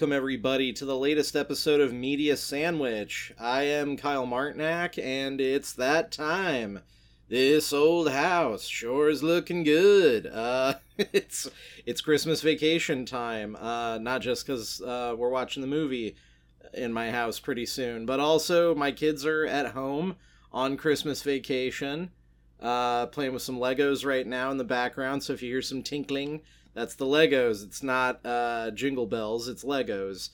welcome everybody to the latest episode of Media Sandwich. I am Kyle Martinak, and it's that time. This old house sure is looking good. Uh, it's it's Christmas vacation time. Uh, not just because uh, we're watching the movie in my house pretty soon, but also my kids are at home on Christmas vacation, uh, playing with some Legos right now in the background. So if you hear some tinkling, that's the Legos. It's not uh, Jingle Bells. It's Legos.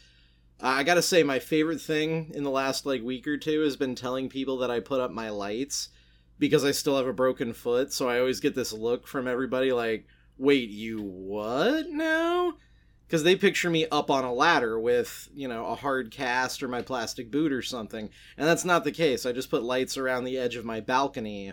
I gotta say, my favorite thing in the last like week or two has been telling people that I put up my lights because I still have a broken foot. So I always get this look from everybody like, "Wait, you what now?" Because they picture me up on a ladder with you know a hard cast or my plastic boot or something, and that's not the case. I just put lights around the edge of my balcony,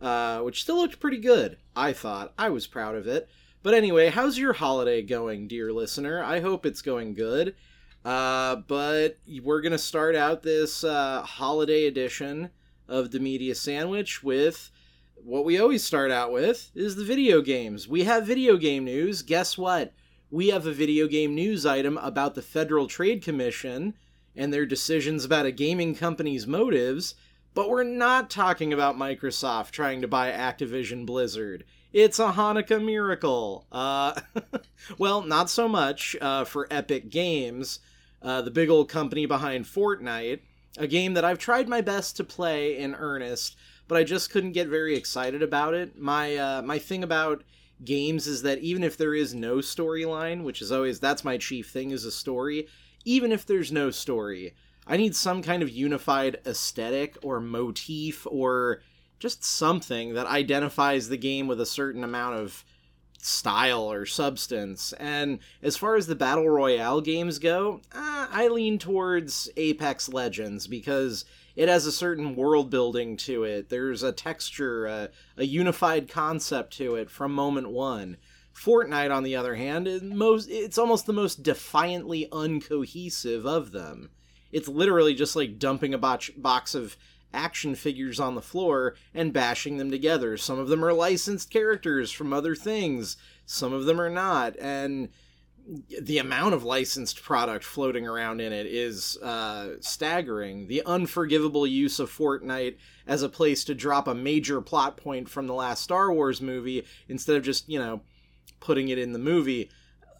uh, which still looked pretty good. I thought I was proud of it. But anyway, how's your holiday going, dear listener? I hope it's going good. Uh, but we're going to start out this uh, holiday edition of the Media Sandwich with what we always start out with is the video games. We have video game news. Guess what? We have a video game news item about the Federal Trade Commission and their decisions about a gaming company's motives, but we're not talking about Microsoft trying to buy Activision Blizzard. It's a Hanukkah miracle. Uh, well, not so much uh, for Epic Games, uh, the big old company behind Fortnite, a game that I've tried my best to play in earnest, but I just couldn't get very excited about it. My uh, my thing about games is that even if there is no storyline, which is always that's my chief thing is a story, even if there's no story, I need some kind of unified aesthetic or motif or just something that identifies the game with a certain amount of style or substance. And as far as the battle royale games go, uh, I lean towards Apex Legends because it has a certain world building to it. There's a texture, a, a unified concept to it from moment one. Fortnite, on the other hand, is most it's almost the most defiantly uncohesive of them. It's literally just like dumping a box of action figures on the floor and bashing them together. Some of them are licensed characters from other things, some of them are not. And the amount of licensed product floating around in it is uh, staggering. The unforgivable use of Fortnite as a place to drop a major plot point from the last Star Wars movie instead of just, you know, putting it in the movie.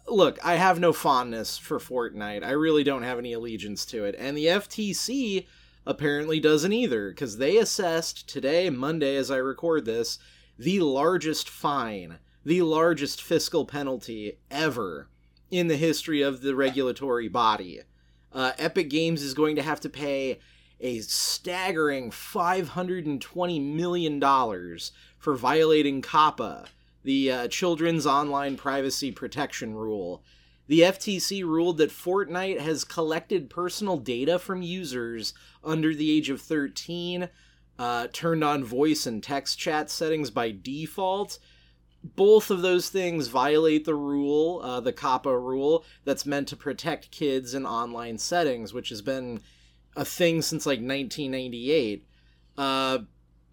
Look, I have no fondness for Fortnite. I really don't have any allegiance to it. And the FTC apparently doesn't either, because they assessed today, Monday, as I record this, the largest fine, the largest fiscal penalty ever in the history of the regulatory body. Uh, Epic Games is going to have to pay a staggering $520 million for violating COPPA, the uh, Children's Online Privacy Protection Rule. The FTC ruled that Fortnite has collected personal data from users under the age of 13, uh, turned on voice and text chat settings by default. Both of those things violate the rule, uh, the COPPA rule, that's meant to protect kids in online settings, which has been a thing since like 1998. Uh,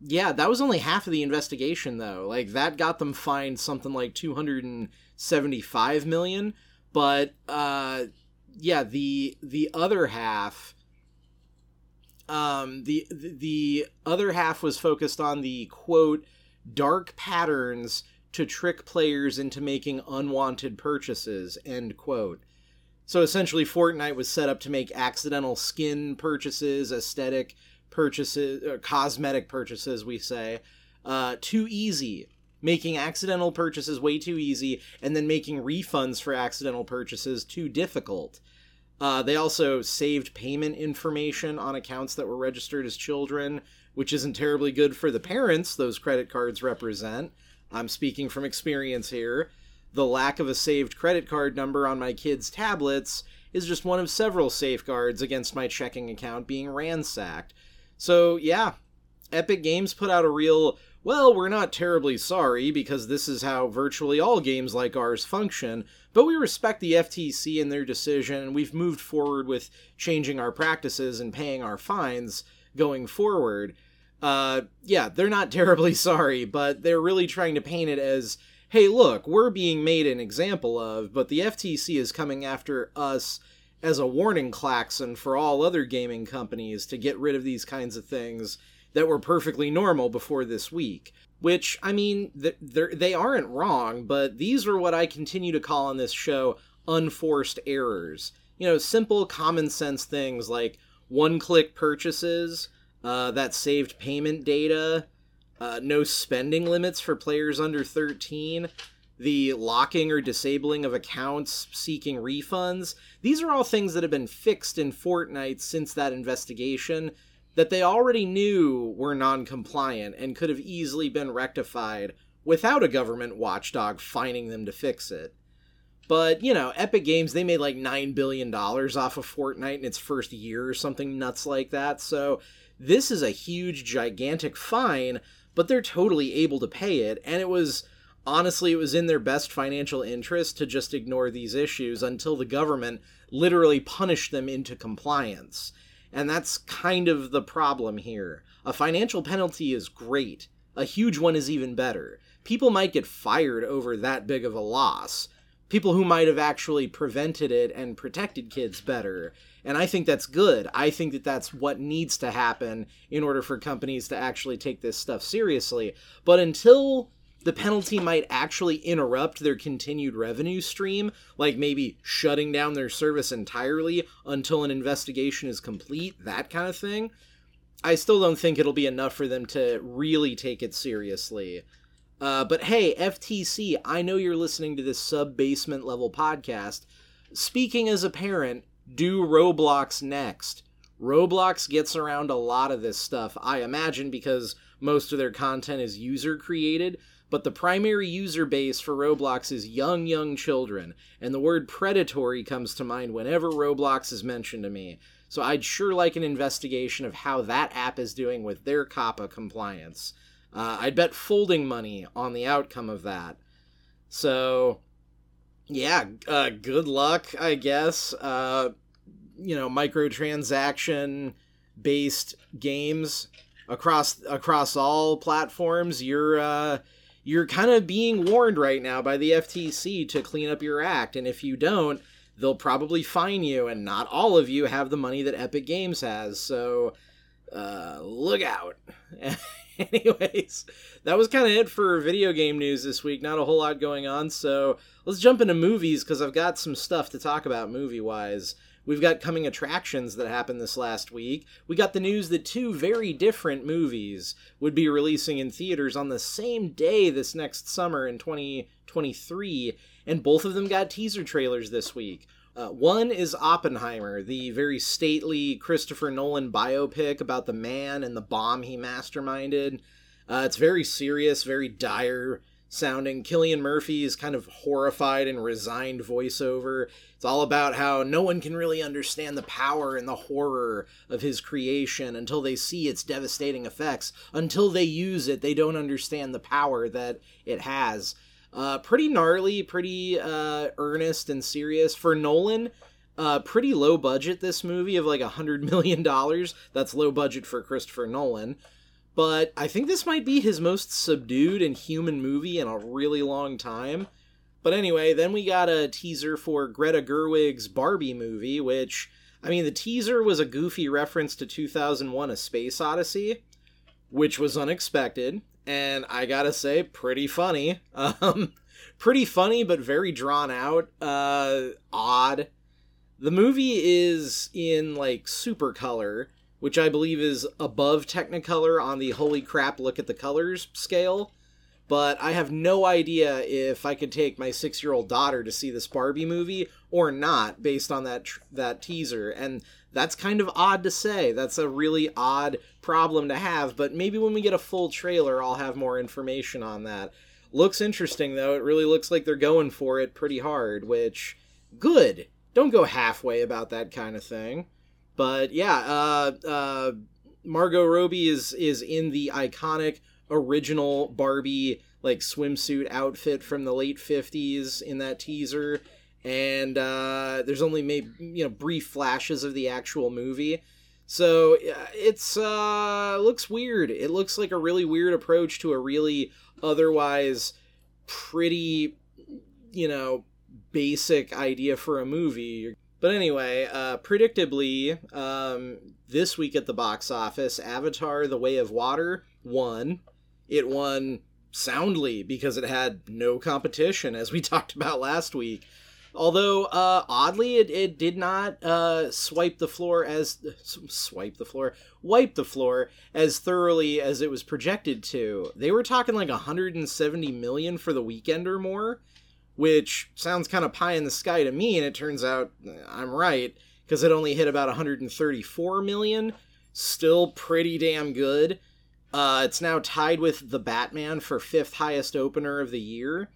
yeah, that was only half of the investigation, though. Like, that got them fined something like 275 million. But, uh, yeah, the the other half um, the the other half was focused on the quote dark patterns to trick players into making unwanted purchases end quote. So essentially fortnite was set up to make accidental skin purchases aesthetic purchases uh, cosmetic purchases we say uh, too easy making accidental purchases way too easy and then making refunds for accidental purchases too difficult uh, they also saved payment information on accounts that were registered as children, which isn't terribly good for the parents those credit cards represent. I'm speaking from experience here. The lack of a saved credit card number on my kids' tablets is just one of several safeguards against my checking account being ransacked. So, yeah, Epic Games put out a real well, we're not terribly sorry because this is how virtually all games like ours function, but we respect the FTC and their decision, and we've moved forward with changing our practices and paying our fines going forward. Uh, yeah, they're not terribly sorry, but they're really trying to paint it as hey, look, we're being made an example of, but the FTC is coming after us as a warning klaxon for all other gaming companies to get rid of these kinds of things that were perfectly normal before this week. Which, I mean, they aren't wrong, but these are what I continue to call on this show unforced errors. You know, simple common sense things like one click purchases uh, that saved payment data, uh, no spending limits for players under 13, the locking or disabling of accounts seeking refunds. These are all things that have been fixed in Fortnite since that investigation that they already knew were non compliant and could have easily been rectified without a government watchdog fining them to fix it. But, you know, Epic Games, they made like $9 billion off of Fortnite in its first year or something nuts like that. So this is a huge, gigantic fine, but they're totally able to pay it. And it was honestly, it was in their best financial interest to just ignore these issues until the government literally punished them into compliance. And that's kind of the problem here. A financial penalty is great, a huge one is even better. People might get fired over that big of a loss. People who might have actually prevented it and protected kids better. And I think that's good. I think that that's what needs to happen in order for companies to actually take this stuff seriously. But until the penalty might actually interrupt their continued revenue stream, like maybe shutting down their service entirely until an investigation is complete, that kind of thing. I still don't think it'll be enough for them to really take it seriously. Uh, but hey, FTC, I know you're listening to this sub basement level podcast. Speaking as a parent, do Roblox next. Roblox gets around a lot of this stuff, I imagine, because most of their content is user created, but the primary user base for Roblox is young, young children, and the word predatory comes to mind whenever Roblox is mentioned to me. So I'd sure like an investigation of how that app is doing with their COPPA compliance. Uh, I'd bet folding money on the outcome of that. So, yeah, uh, good luck, I guess. Uh, you know, microtransaction based games across across all platforms. You're uh, you're kind of being warned right now by the FTC to clean up your act. And if you don't, they'll probably fine you. And not all of you have the money that Epic Games has. So uh, look out. Anyways, that was kind of it for video game news this week. Not a whole lot going on. So let's jump into movies because I've got some stuff to talk about movie wise. We've got coming attractions that happened this last week. We got the news that two very different movies would be releasing in theaters on the same day this next summer in 2023, and both of them got teaser trailers this week. Uh, one is Oppenheimer, the very stately Christopher Nolan biopic about the man and the bomb he masterminded. Uh, it's very serious, very dire sounding. Cillian Murphy's kind of horrified and resigned voiceover. It's all about how no one can really understand the power and the horror of his creation until they see its devastating effects. Until they use it, they don't understand the power that it has. Uh, pretty gnarly, pretty uh, earnest and serious. For Nolan, uh, pretty low budget this movie of like a hundred million dollars. That's low budget for Christopher Nolan but I think this might be his most subdued and human movie in a really long time. But anyway, then we got a teaser for Greta Gerwig's Barbie movie, which, I mean, the teaser was a goofy reference to 2001 A Space Odyssey, which was unexpected, and I gotta say, pretty funny. Um, pretty funny, but very drawn out, uh, odd. The movie is in, like, super color, which I believe is above Technicolor on the holy crap look at the colors scale. But I have no idea if I could take my six year old daughter to see this Barbie movie or not based on that tr- that teaser. And that's kind of odd to say. That's a really odd problem to have. But maybe when we get a full trailer, I'll have more information on that. Looks interesting though. It really looks like they're going for it pretty hard, which good. Don't go halfway about that kind of thing. But yeah, uh, uh, Margot Robbie is is in the iconic original Barbie like swimsuit outfit from the late 50s in that teaser. And uh, there's only maybe you know brief flashes of the actual movie. So it's uh looks weird. It looks like a really weird approach to a really otherwise pretty you know basic idea for a movie. But anyway, uh, predictably, um, this week at the box office, Avatar: The Way of Water won. It won soundly because it had no competition, as we talked about last week. Although, uh, oddly, it, it did not uh, swipe the floor as swipe the floor, wipe the floor as thoroughly as it was projected to. They were talking like 170 million for the weekend or more, which sounds kind of pie in the sky to me. And it turns out I'm right because it only hit about 134 million. Still pretty damn good. Uh, it's now tied with The Batman for fifth highest opener of the year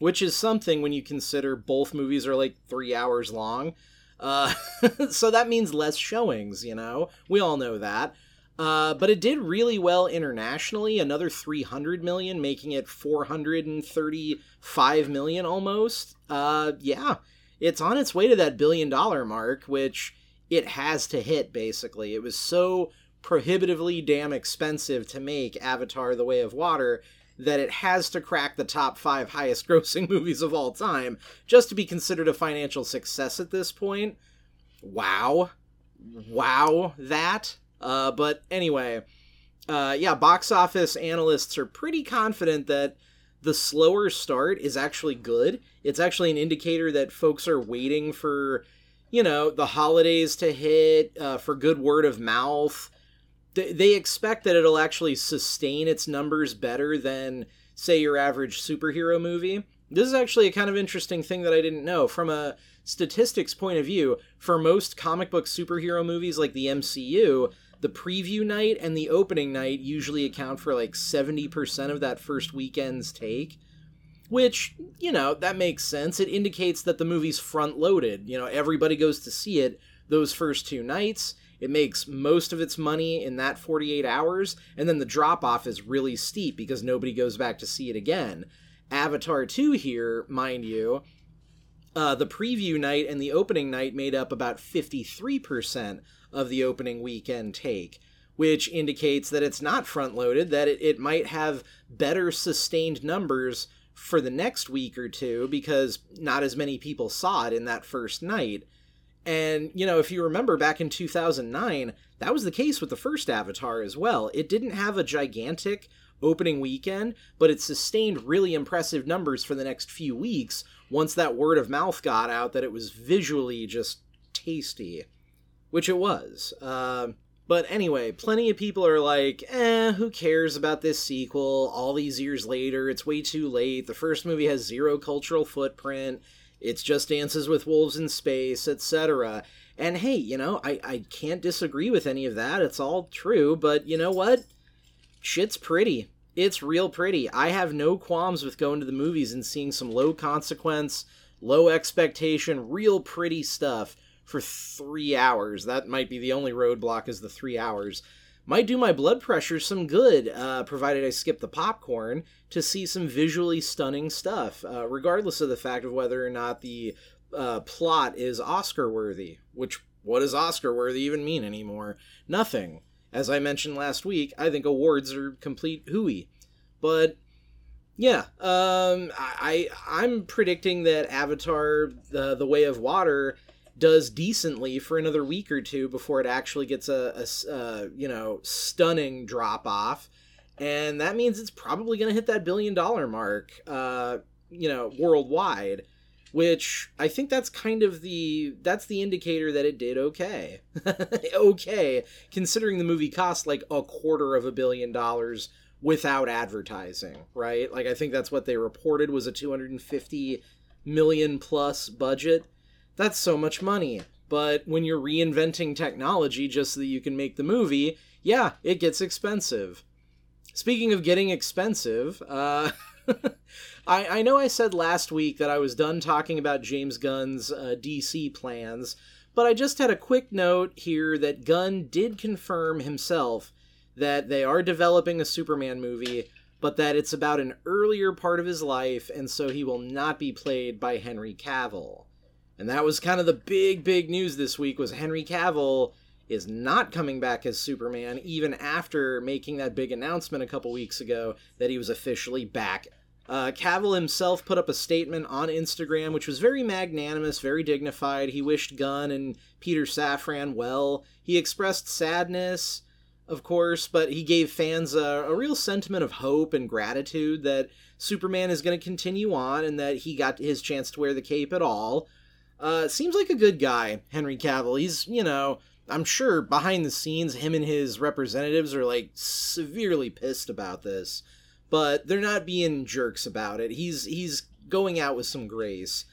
which is something when you consider both movies are like three hours long. Uh, so that means less showings, you know? We all know that. Uh, but it did really well internationally, another 300 million, making it 435 million almost. Uh, yeah, it's on its way to that billion dollar mark, which it has to hit, basically. It was so prohibitively damn expensive to make Avatar The Way of Water that it has to crack the top five highest grossing movies of all time just to be considered a financial success at this point. Wow. Wow, that. Uh, but anyway, uh, yeah, box office analysts are pretty confident that the slower start is actually good. It's actually an indicator that folks are waiting for, you know, the holidays to hit, uh, for good word of mouth they expect that it'll actually sustain its numbers better than say your average superhero movie. This is actually a kind of interesting thing that i didn't know. From a statistics point of view for most comic book superhero movies like the mcu the preview night and the opening night usually account for like 70% of that first weekend's take which you know that makes sense. It indicates that the movie's front loaded you know everybody goes to see it those first two nights it makes most of its money in that 48 hours, and then the drop off is really steep because nobody goes back to see it again. Avatar 2 here, mind you, uh, the preview night and the opening night made up about 53% of the opening weekend take, which indicates that it's not front loaded, that it, it might have better sustained numbers for the next week or two because not as many people saw it in that first night. And, you know, if you remember back in 2009, that was the case with the first Avatar as well. It didn't have a gigantic opening weekend, but it sustained really impressive numbers for the next few weeks once that word of mouth got out that it was visually just tasty, which it was. Uh, but anyway, plenty of people are like, eh, who cares about this sequel? All these years later, it's way too late. The first movie has zero cultural footprint it's just Dances with Wolves in Space, etc. And hey, you know, I, I can't disagree with any of that. It's all true, but you know what? Shit's pretty. It's real pretty. I have no qualms with going to the movies and seeing some low consequence, low expectation, real pretty stuff for three hours. That might be the only roadblock is the three hours might do my blood pressure some good, uh, provided I skip the popcorn, to see some visually stunning stuff, uh, regardless of the fact of whether or not the uh, plot is Oscar worthy. Which, what does Oscar worthy even mean anymore? Nothing. As I mentioned last week, I think awards are complete hooey. But yeah, um, I I'm predicting that Avatar: the The Way of Water does decently for another week or two before it actually gets a, a uh, you know stunning drop off and that means it's probably going to hit that billion dollar mark uh, you know worldwide which i think that's kind of the that's the indicator that it did okay okay considering the movie cost like a quarter of a billion dollars without advertising right like i think that's what they reported was a 250 million plus budget that's so much money. But when you're reinventing technology just so that you can make the movie, yeah, it gets expensive. Speaking of getting expensive, uh, I, I know I said last week that I was done talking about James Gunn's uh, DC plans, but I just had a quick note here that Gunn did confirm himself that they are developing a Superman movie, but that it's about an earlier part of his life, and so he will not be played by Henry Cavill. And that was kind of the big, big news this week was Henry Cavill is not coming back as Superman, even after making that big announcement a couple weeks ago that he was officially back Uh, Cavill himself put up a statement on Instagram, which was very magnanimous, very dignified. He wished Gunn and Peter Safran well. He expressed sadness, of course, but he gave fans a, a real sentiment of hope and gratitude that Superman is going to continue on and that he got his chance to wear the cape at all. Uh, seems like a good guy, Henry Cavill. He's, you know, I'm sure behind the scenes, him and his representatives are like severely pissed about this but they're not being jerks about it. He's he's going out with some grace.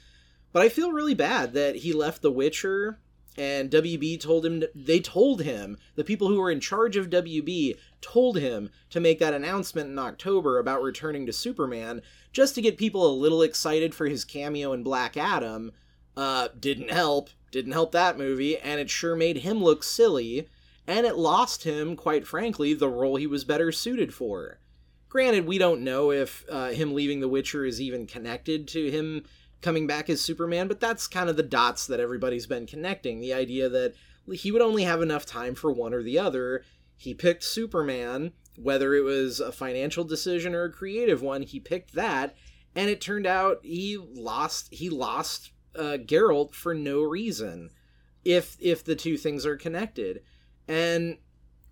But I feel really bad that he left The Witcher and WB told him they told him the people who were in charge of WB told him to make that announcement in October about returning to Superman just to get people a little excited for his cameo in Black Adam. Uh, didn't help, didn't help that movie, and it sure made him look silly, and it lost him, quite frankly, the role he was better suited for. Granted, we don't know if uh, him leaving The Witcher is even connected to him coming back as Superman, but that's kind of the dots that everybody's been connecting. The idea that he would only have enough time for one or the other. He picked Superman, whether it was a financial decision or a creative one, he picked that, and it turned out he lost he lost uh, Geralt for no reason. If if the two things are connected, and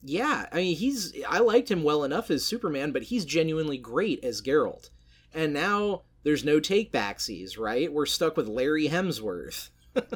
yeah, I mean he's I liked him well enough as Superman, but he's genuinely great as Geralt. And now there's no take backsies, right? We're stuck with Larry Hemsworth. and,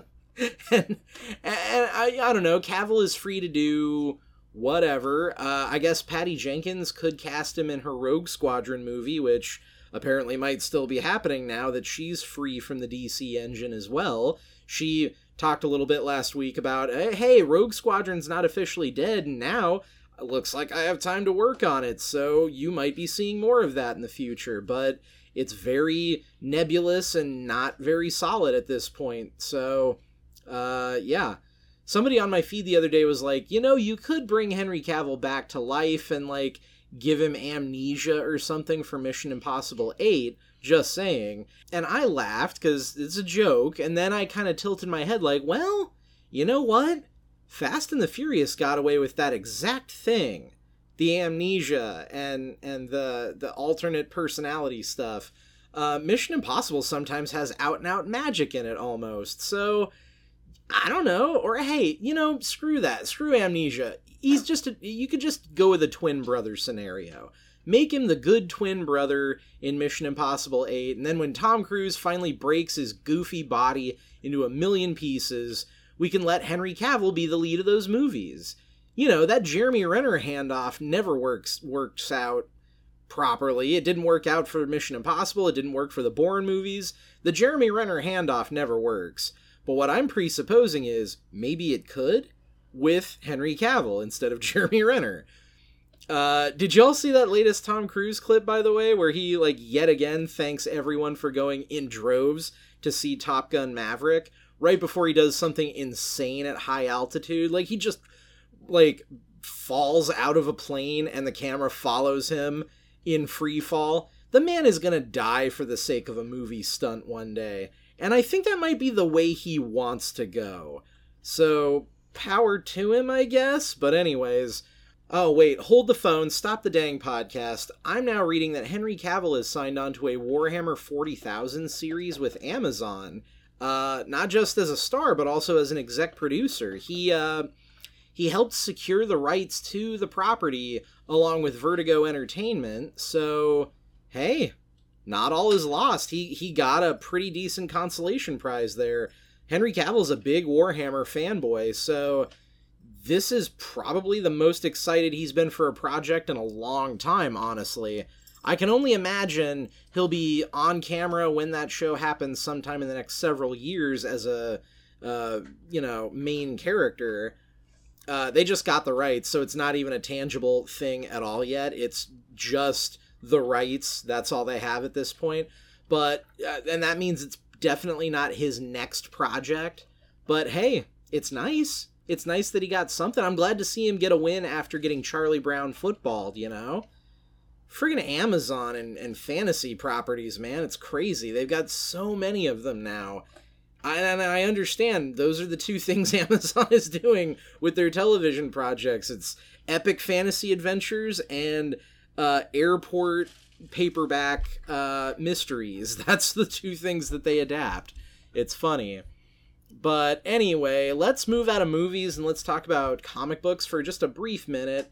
and I, I don't know, Cavill is free to do whatever. Uh, I guess Patty Jenkins could cast him in her Rogue Squadron movie, which apparently might still be happening now that she's free from the DC engine as well. She talked a little bit last week about hey, Rogue Squadron's not officially dead, and now looks like I have time to work on it, so you might be seeing more of that in the future. But it's very nebulous and not very solid at this point. So, uh, yeah. Somebody on my feed the other day was like, you know, you could bring Henry Cavill back to life and like give him amnesia or something for Mission Impossible 8 just saying. And I laughed because it's a joke, and then I kind of tilted my head like, well, you know what? Fast and the Furious got away with that exact thing. The amnesia and and the the alternate personality stuff. Uh, Mission Impossible sometimes has out and out magic in it almost. So I don't know. Or hey, you know, screw that. Screw amnesia. He's just a, you could just go with a twin brother scenario make him the good twin brother in Mission Impossible 8, and then when Tom Cruise finally breaks his goofy body into a million pieces, we can let Henry Cavill be the lead of those movies. You know, that Jeremy Renner handoff never works works out properly. It didn't work out for Mission Impossible, it didn't work for the Bourne movies. The Jeremy Renner handoff never works. But what I'm presupposing is maybe it could with Henry Cavill instead of Jeremy Renner. Uh, did y'all see that latest Tom Cruise clip, by the way, where he, like, yet again thanks everyone for going in droves to see Top Gun Maverick right before he does something insane at high altitude? Like, he just, like, falls out of a plane and the camera follows him in free fall. The man is gonna die for the sake of a movie stunt one day. And I think that might be the way he wants to go. So, power to him, I guess. But, anyways, Oh, wait, hold the phone, stop the dang podcast. I'm now reading that Henry Cavill has signed on to a Warhammer 40,000 series with Amazon. Uh, not just as a star, but also as an exec producer. He, uh, he helped secure the rights to the property along with Vertigo Entertainment, so, hey, not all is lost. He, he got a pretty decent consolation prize there. Henry Cavill's a big Warhammer fanboy, so this is probably the most excited he's been for a project in a long time, honestly. I can only imagine he'll be on camera when that show happens sometime in the next several years as a, uh, you know, main character. Uh, they just got the rights, so it's not even a tangible thing at all yet. It's just the rights. That's all they have at this point. But, uh, and that means it's definitely not his next project. But hey, it's nice it's nice that he got something. I'm glad to see him get a win after getting Charlie Brown footballed, you know? Friggin' Amazon and, and fantasy properties, man. It's crazy. They've got so many of them now. I, and I understand those are the two things Amazon is doing with their television projects. It's epic fantasy adventures and uh, airport paperback uh, mysteries. That's the two things that they adapt. It's funny. But anyway, let's move out of movies and let's talk about comic books for just a brief minute.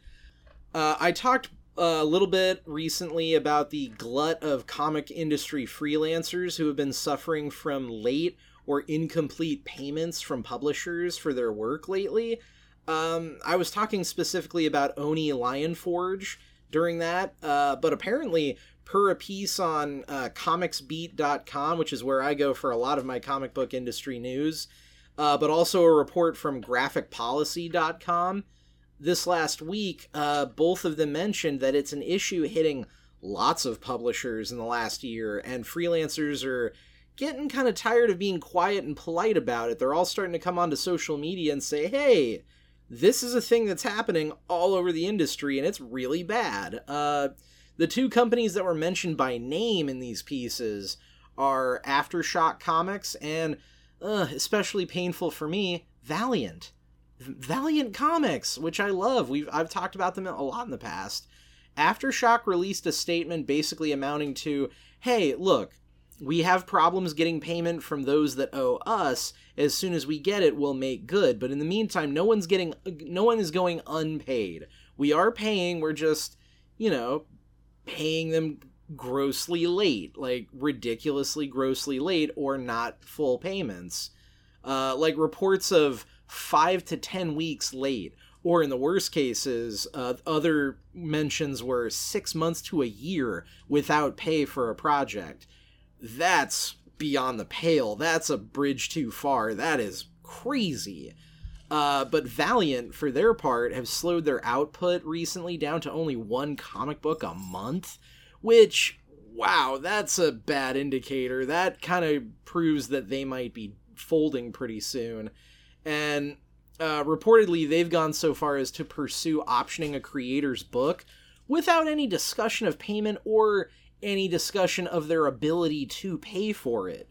Uh, I talked a little bit recently about the glut of comic industry freelancers who have been suffering from late or incomplete payments from publishers for their work lately. Um, I was talking specifically about Oni Lionforge during that, uh, but apparently, per a piece on uh, comicsbeat.com, which is where I go for a lot of my comic book industry news, uh, but also a report from graphicpolicy.com, this last week, uh, both of them mentioned that it's an issue hitting lots of publishers in the last year, and freelancers are getting kind of tired of being quiet and polite about it. They're all starting to come onto social media and say, hey, this is a thing that's happening all over the industry, and it's really bad. Uh, the two companies that were mentioned by name in these pieces are Aftershock Comics and, uh, especially painful for me, Valiant. Valiant Comics, which I love. We've I've talked about them a lot in the past. Aftershock released a statement basically amounting to, "Hey, look, we have problems getting payment from those that owe us. As soon as we get it, we'll make good. But in the meantime, no one's getting no one is going unpaid. We are paying, we're just, you know, paying them grossly late, like ridiculously grossly late or not full payments. Uh, like reports of five to ten weeks late, or in the worst cases, uh, other mentions were six months to a year without pay for a project. That's beyond the pale. That's a bridge too far. That is crazy. Uh, but Valiant, for their part, have slowed their output recently down to only one comic book a month, which, wow, that's a bad indicator. That kind of proves that they might be folding pretty soon and uh, reportedly they've gone so far as to pursue optioning a creator's book without any discussion of payment or any discussion of their ability to pay for it,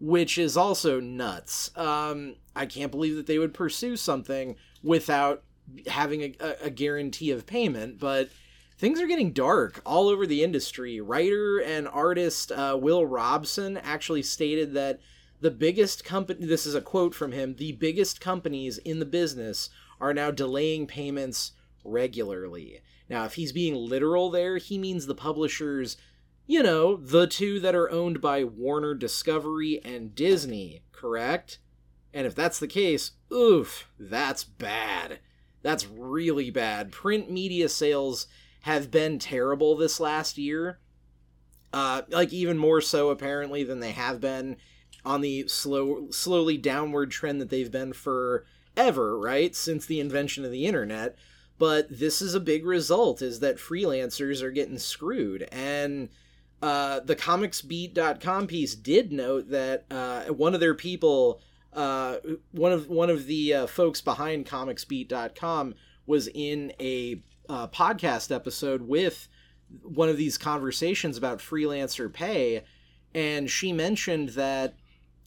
which is also nuts. Um, I can't believe that they would pursue something without having a, a guarantee of payment, but things are getting dark all over the industry. Writer and artist uh, Will Robson actually stated that the biggest company this is a quote from him the biggest companies in the business are now delaying payments regularly now if he's being literal there he means the publishers you know the two that are owned by warner discovery and disney correct and if that's the case oof that's bad that's really bad print media sales have been terrible this last year uh, like even more so apparently than they have been on the slow slowly downward trend that they've been for ever, right? Since the invention of the internet. But this is a big result is that freelancers are getting screwed. And uh, the comicsbeat.com piece did note that uh, one of their people, uh, one of one of the uh, folks behind comicsbeat.com was in a uh, podcast episode with one of these conversations about freelancer pay and she mentioned that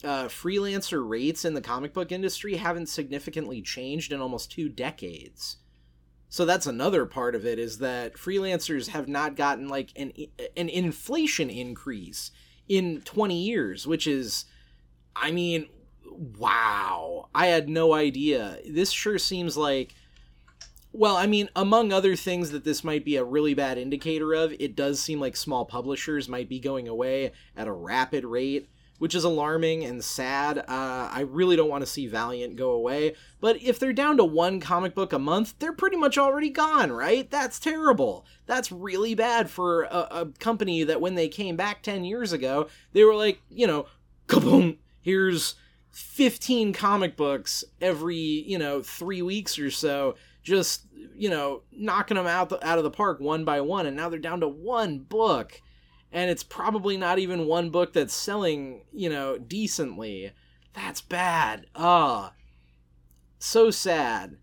uh, freelancer rates in the comic book industry haven't significantly changed in almost two decades. So that's another part of it is that freelancers have not gotten like an an inflation increase in 20 years, which is I mean, wow. I had no idea. This sure seems like well, I mean, among other things that this might be a really bad indicator of, it does seem like small publishers might be going away at a rapid rate which is alarming and sad. Uh, I really don't want to see Valiant go away, but if they're down to one comic book a month, they're pretty much already gone, right? That's terrible. That's really bad for a, a company that when they came back 10 years ago, they were like, you know, kaboom, here's 15 comic books every, you know, three weeks or so, just, you know, knocking them out, the, out of the park one by one, and now they're down to one book and it's probably not even one book that's selling, you know, decently. That's bad. Ah. So sad.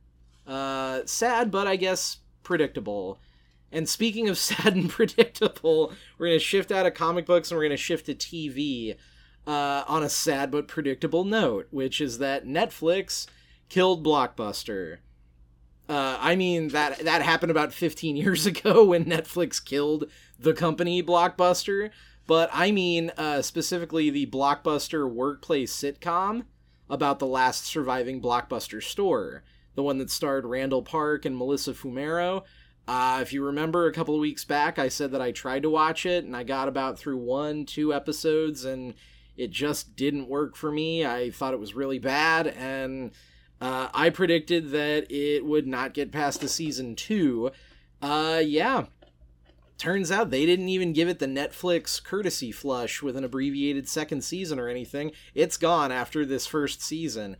Uh sad but I guess predictable. And speaking of sad and predictable, we're going to shift out of comic books and we're going to shift to TV uh, on a sad but predictable note, which is that Netflix killed Blockbuster. Uh, I mean that that happened about 15 years ago when Netflix killed the company Blockbuster. But I mean uh, specifically the Blockbuster workplace sitcom about the last surviving Blockbuster store, the one that starred Randall Park and Melissa Fumero. Uh, if you remember a couple of weeks back, I said that I tried to watch it and I got about through one, two episodes and it just didn't work for me. I thought it was really bad and uh, I predicted that it would not get past the season two. Uh, yeah. Turns out they didn't even give it the Netflix courtesy flush with an abbreviated second season or anything. It's gone after this first season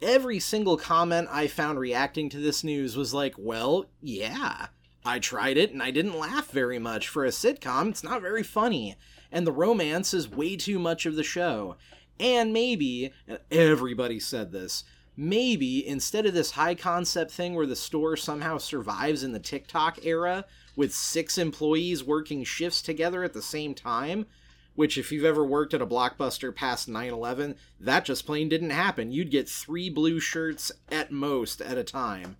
every single comment I found reacting to this news was like, well, yeah, I tried it and I didn't laugh very much. For a sitcom, it's not very funny. And the romance is way too much of the show. And maybe, everybody said this, maybe instead of this high concept thing where the store somehow survives in the TikTok era with six employees working shifts together at the same time, which if you've ever worked at a blockbuster past 9-11 that just plain didn't happen. You'd get three blue shirts at most at a time.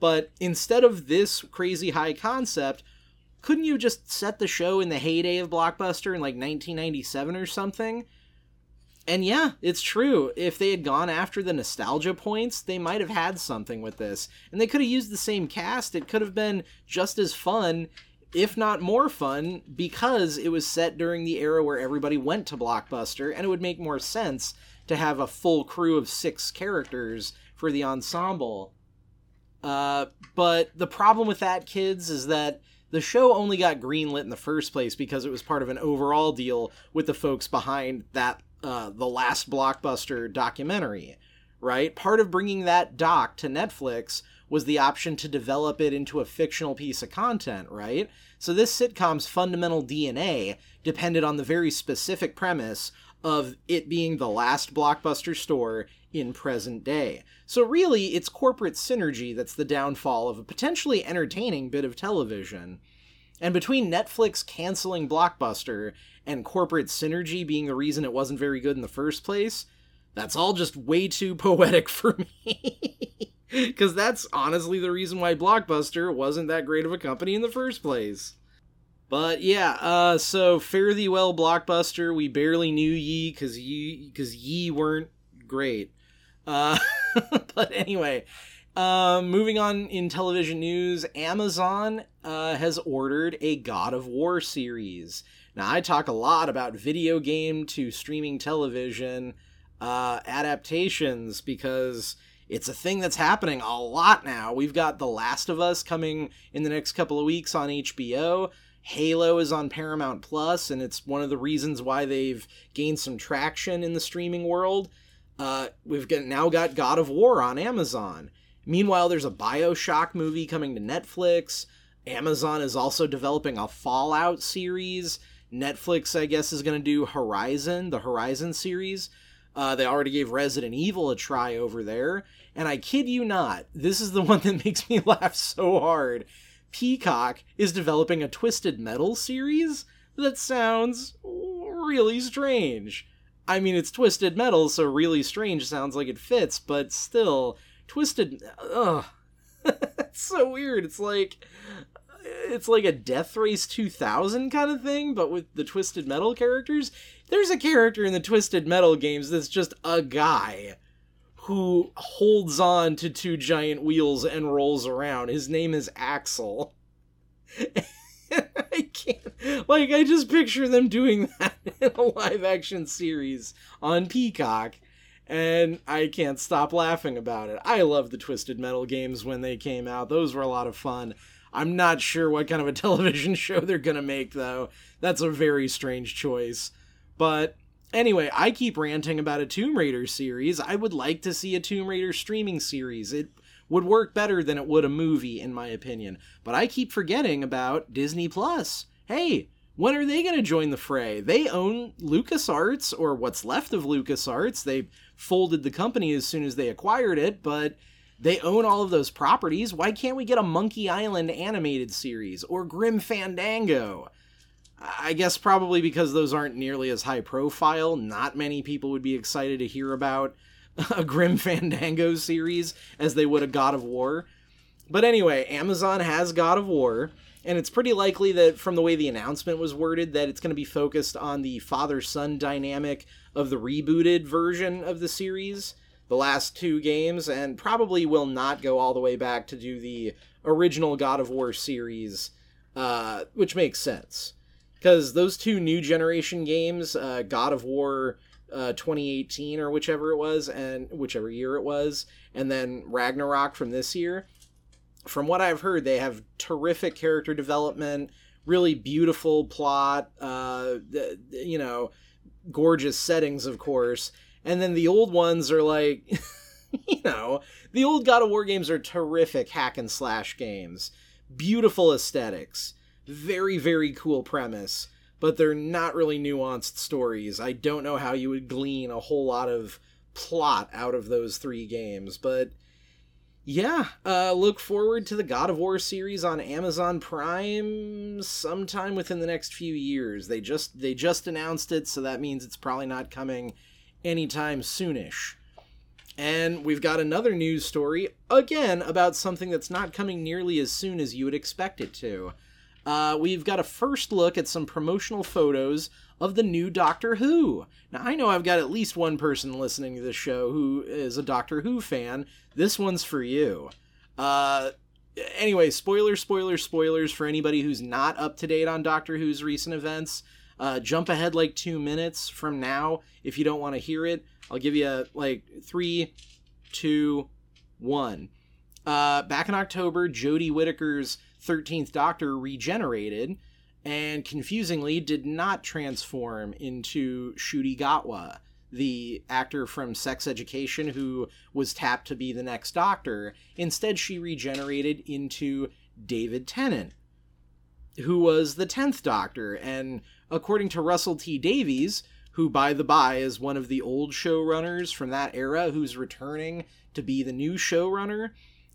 But instead of this crazy high concept couldn't you just set the show in the heyday of blockbuster in like 1997 or something and yeah it's true. If they had gone after the nostalgia points they might have had something with this. And they could have used the same cast. It could have been just as fun if not more fun, because it was set during the era where everybody went to Blockbuster, and it would make more sense to have a full crew of six characters for the ensemble. Uh, but the problem with that, kids, is that the show only got greenlit in the first place because it was part of an overall deal with the folks behind that uh, the last blockbuster documentary right part of bringing that doc to netflix was the option to develop it into a fictional piece of content, right? So this sitcom's fundamental DNA depended on the very specific premise of it being the last blockbuster store in present day. So really, it's corporate synergy that's the downfall of a potentially entertaining bit of television. And between Netflix canceling Blockbuster and corporate synergy being the reason it wasn't very good in the first place, that's all just way too poetic for me. Because that's honestly the reason why Blockbuster wasn't that great of a company in the first place. But yeah, uh, so fare thee well, Blockbuster. We barely knew ye because ye because ye weren't great. Uh, but anyway, uh, moving on in television news, Amazon uh, has ordered a God of War series. Now, I talk a lot about video game to streaming television uh, adaptations because it's a thing that's happening a lot now. We've got The Last of Us coming in the next couple of weeks on HBO. Halo is on Paramount Plus, and it's one of the reasons why they've gained some traction in the streaming world. Uh, we've got, now got God of War on Amazon. Meanwhile, there's a Bioshock movie coming to Netflix. Amazon is also developing a Fallout series. Netflix, I guess, is going to do Horizon, the Horizon series. Uh, they already gave Resident Evil a try over there. And I kid you not, this is the one that makes me laugh so hard. Peacock is developing a Twisted Metal series that sounds really strange. I mean, it's Twisted Metal, so really strange sounds like it fits, but still, Twisted. Ugh. it's so weird. It's like. It's like a Death Race 2000 kind of thing, but with the Twisted Metal characters. There's a character in the Twisted Metal games that's just a guy who holds on to two giant wheels and rolls around. His name is Axel. I can't. Like, I just picture them doing that in a live action series on Peacock, and I can't stop laughing about it. I love the Twisted Metal games when they came out, those were a lot of fun. I'm not sure what kind of a television show they're gonna make, though. That's a very strange choice. But Anyway, I keep ranting about a Tomb Raider series. I would like to see a Tomb Raider streaming series. It would work better than it would a movie, in my opinion. But I keep forgetting about Disney Plus. Hey, when are they going to join the fray? They own LucasArts, or what's left of LucasArts. They folded the company as soon as they acquired it, but they own all of those properties. Why can't we get a Monkey Island animated series or Grim Fandango? I guess probably because those aren't nearly as high profile, not many people would be excited to hear about a Grim Fandango series as they would a God of War. But anyway, Amazon has God of War, and it's pretty likely that from the way the announcement was worded that it's going to be focused on the father-son dynamic of the rebooted version of the series, the last two games, and probably will not go all the way back to do the original God of War series, uh, which makes sense. Because those two new generation games, uh, God of War uh, 2018 or whichever it was, and whichever year it was, and then Ragnarok from this year, from what I've heard, they have terrific character development, really beautiful plot, uh, you know, gorgeous settings, of course. And then the old ones are like, you know, the old God of War games are terrific hack and slash games. Beautiful aesthetics, very, very cool premise, but they're not really nuanced stories. I don't know how you would glean a whole lot of plot out of those three games, but yeah, uh, look forward to the God of War series on Amazon Prime sometime within the next few years. They just they just announced it, so that means it's probably not coming anytime soonish. And we've got another news story again about something that's not coming nearly as soon as you would expect it to. Uh, we've got a first look at some promotional photos of the new Doctor Who. Now, I know I've got at least one person listening to this show who is a Doctor Who fan. This one's for you. Uh, anyway, spoilers, spoilers, spoilers for anybody who's not up to date on Doctor Who's recent events. Uh, jump ahead like two minutes from now if you don't want to hear it. I'll give you a, like three, two, one. Uh, back in October, Jodie Whittaker's 13th Doctor regenerated and confusingly did not transform into Ncuti Gatwa, the actor from Sex Education who was tapped to be the next Doctor. Instead, she regenerated into David Tennant, who was the 10th Doctor. And according to Russell T Davies, who, by the by, is one of the old showrunners from that era who's returning to be the new showrunner,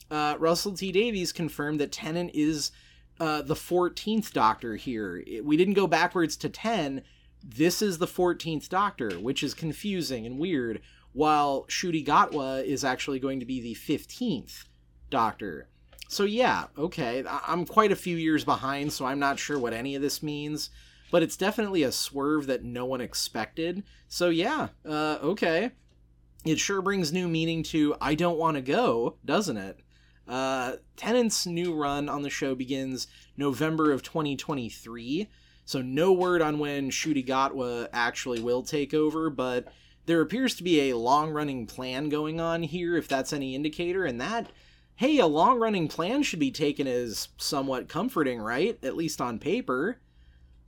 uh, Russell T Davies confirmed that Tennant is uh, the 14th Doctor here. We didn't go backwards to 10. This is the 14th Doctor, which is confusing and weird, while Ncuti Gatwa is actually going to be the 15th Doctor. So, yeah, okay, I'm quite a few years behind, so I'm not sure what any of this means, but it's definitely a swerve that no one expected. So, yeah, uh, okay. It sure brings new meaning to I Don't Want to Go, doesn't it? Uh, Tennant's new run on the show begins November of 2023, so no word on when Ncuti Gatwa actually will take over, but there appears to be a long running plan going on here, if that's any indicator, and that, hey, a long running plan should be taken as somewhat comforting, right? At least on paper.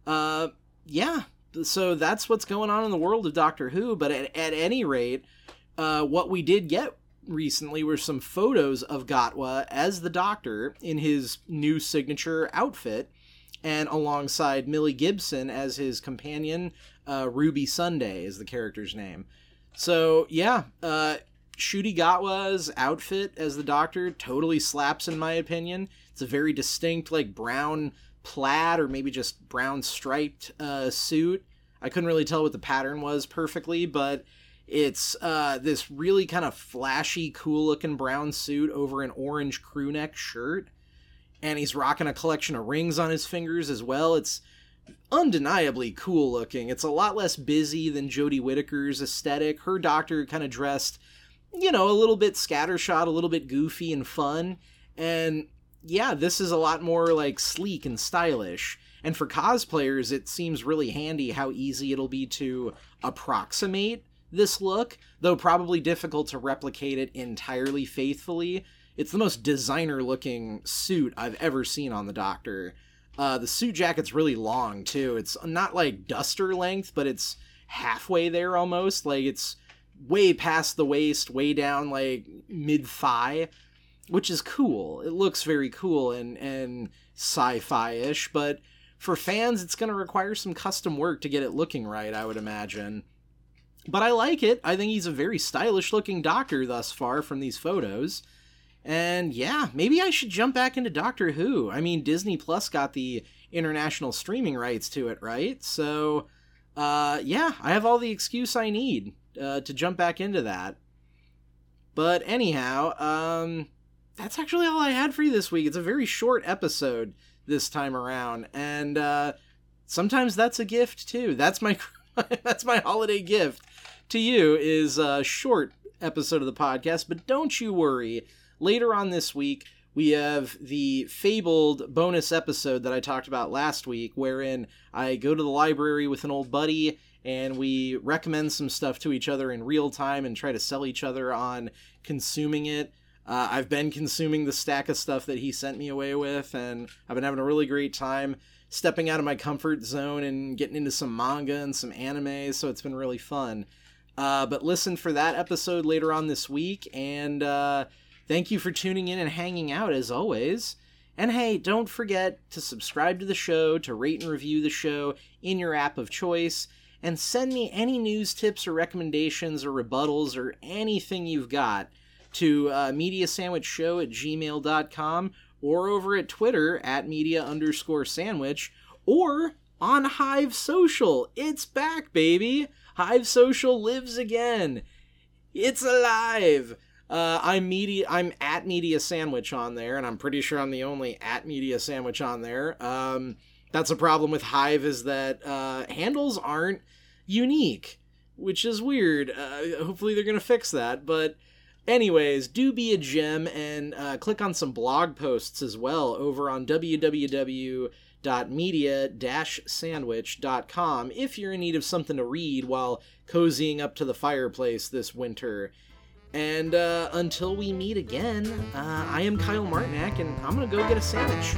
Uh, yeah, so that's what's going on in the world of Doctor Who, but at, at any rate, uh, what we did get recently were some photos of Gatwa as the Doctor in his new signature outfit, and alongside Millie Gibson as his companion. Uh, Ruby Sunday is the character's name. So yeah, uh, Ncuti Gatwa's outfit as the Doctor totally slaps in my opinion. It's a very distinct like brown plaid or maybe just brown striped uh, suit. I couldn't really tell what the pattern was perfectly, but it's uh, this really kind of flashy, cool looking brown suit over an orange crew neck shirt. And he's rocking a collection of rings on his fingers as well. It's undeniably cool looking. It's a lot less busy than Jodie Whittaker's aesthetic. Her doctor kind of dressed, you know, a little bit scattershot, a little bit goofy and fun. And yeah, this is a lot more like sleek and stylish. And for cosplayers, it seems really handy how easy it'll be to approximate this look, though probably difficult to replicate it entirely faithfully. It's the most designer looking suit I've ever seen on the Doctor. Uh, the suit jacket's really long too. It's not like duster length, but it's halfway there almost. Like it's way past the waist, way down like mid thigh, which is cool. It looks very cool and and sci-fi ish, but for fans, it's going to require some custom work to get it looking right. I would imagine. But I like it. I think he's a very stylish looking doctor thus far from these photos. And yeah, maybe I should jump back into Doctor Who. I mean, Disney Plus got the international streaming rights to it, right? So, uh, yeah, I have all the excuse I need uh, to jump back into that. But anyhow, um, that's actually all I had for you this week. It's a very short episode this time around, and uh, sometimes that's a gift too. That's my that's my holiday gift to you is a short episode of the podcast. But don't you worry. Later on this week, we have the fabled bonus episode that I talked about last week, wherein I go to the library with an old buddy and we recommend some stuff to each other in real time and try to sell each other on consuming it. Uh, I've been consuming the stack of stuff that he sent me away with, and I've been having a really great time stepping out of my comfort zone and getting into some manga and some anime, so it's been really fun. Uh, but listen for that episode later on this week, and uh, thank you for tuning in and hanging out as always. And hey, don't forget to subscribe to the show, to rate and review the show in your app of choice, and send me any news tips or recommendations or rebuttals or anything you've got to uh, mediasandwichshow at gmail.com or over at Twitter at media underscore sandwich or on Hive Social. It's back, baby! Hive Social lives again. It's alive. Uh, I'm media. I'm at Media Sandwich on there, and I'm pretty sure I'm the only at Media Sandwich on there. Um, that's a problem with Hive is that uh, handles aren't unique, which is weird. Uh, hopefully they're gonna fix that. But anyways, do be a gem and uh, click on some blog posts as well over on www.media-sandwich.com if you're in need of something to read while cozying up to the fireplace this winter. And uh, until we meet again, uh, I am Kyle Martinak, and I'm gonna go get a sandwich.